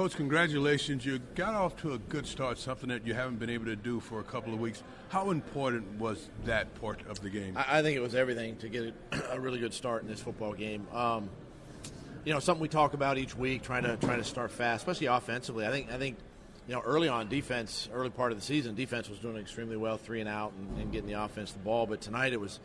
Coach, congratulations. You got off to a good start, something that you haven't been able to do for a couple of weeks. How important was that part of the game? I, I think it was everything to get a really good start in this football game. Um, you know, something we talk about each week, trying to trying to start fast, especially offensively. I think I think you know early on defense, early part of the season, defense was doing extremely well, three and out, and, and getting the offense the ball. But tonight it was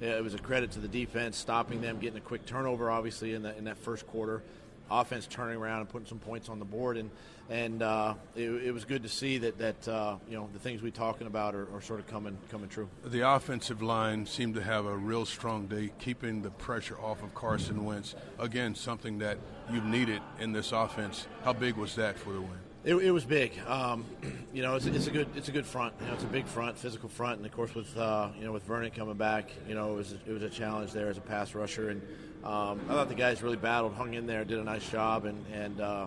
it was a credit to the defense, stopping them, getting a quick turnover, obviously in that in that first quarter offense turning around and putting some points on the board, and and uh, it, it, was good to see that that uh, you know the things we're talking about are, are, sort of coming coming true. The offensive line seemed to have a real strong day, keeping the pressure off of Carson Wentz. Again, something that you've needed in this offense. How big was that for the win? It, it was big. Um, you know, it's, it's, a good it's a good front. You know, it's a big front, physical front, and of course with uh, you know with Vernon coming back, you know, it was it was a challenge there as a pass rusher and um, I thought the guys really battled, hung in there, did a nice job, and and uh,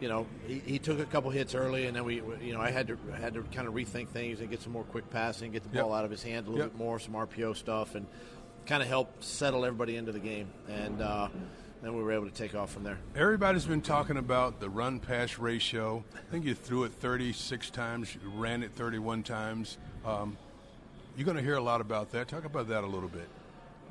you know he, he, took a couple hits early, and then we you know I had to had to kind of rethink things and get some more quick passing, get the ball out of his hands a little yep. bit more, some RPO stuff, and kind of help settle everybody into the game, and uh, then we were able to take off from there. Everybody's been talking about the run pass ratio. I think you threw it 36 times, you ran it 31 times. Um, you're going to hear a lot about that. Talk about that a little bit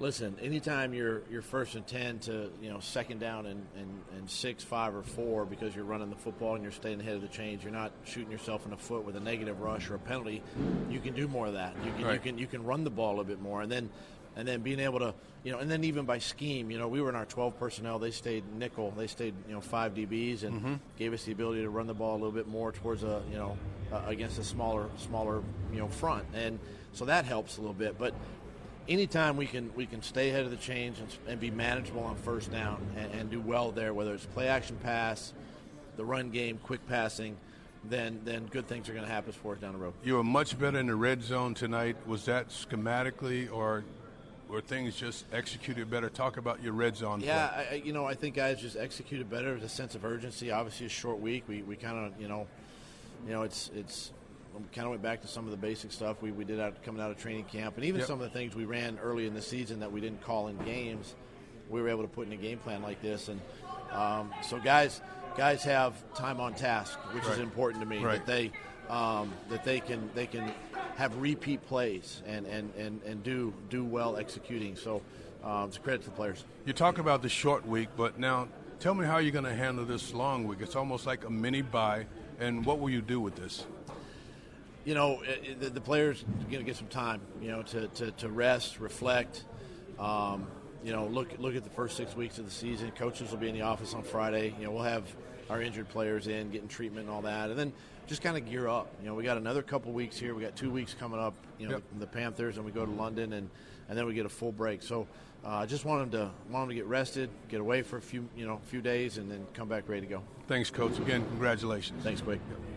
listen, anytime you're you're first and ten to you know second down and, and, and six, five, or four because you're running the football and you're staying ahead of the chains, you're not shooting yourself in the foot with a negative rush or a penalty. You can do more of that. You can right. you can you can run the ball a bit more, and then and then being able to you know, and then even by scheme, you know, we were in our 12 personnel. They stayed nickel. They stayed you know five DBs and mm-hmm. gave us the ability to run the ball a little bit more towards a you know uh, against a smaller smaller you know front and so that helps a little bit. But anytime we can we can stay ahead of the chains and, and be manageable on first down and, and, do well there, whether it's play action pass, the run game, quick passing, then then good things are going to happen for us down the road. You were much better in the red zone tonight. Was that schematically or? Were things just executed better? Talk about your red zone. Yeah, I, you know, I think guys just executed better. A sense of urgency. Obviously, a short week. We, we kind of, you know, you know, it's it's we kind of went back to some of the basic stuff we, we did out coming out of training camp, and even yep. some of the things we ran early in the season that we didn't call in games. We were able to put in a game plan like this, and um, so guys guys have time on task, which right. is important to me. Right. That they um, that they can they can have repeat plays and, and, and, and do do well executing. So um, it's a credit to the players. You talk about the short week, but now tell me how you're going to handle this long week. It's almost like a mini bye, and what will you do with this? you know, the, the players going to get some time, you know, to, to, to rest, reflect. Um, you know, look look at the first six weeks of the season. Coaches will be in the office on Friday. You know, we'll have our injured players in, getting treatment and all that, and then just kind of gear up. You know, we got another couple weeks here. We got two weeks coming up. You know, yep. the, the, Panthers, and we go to London, and and then we get a full break. So I uh, just want them to want them to get rested, get away for a few you know few days, and then come back ready to go. Thanks, coach. Again, congratulations. Thanks, Quick. Yep.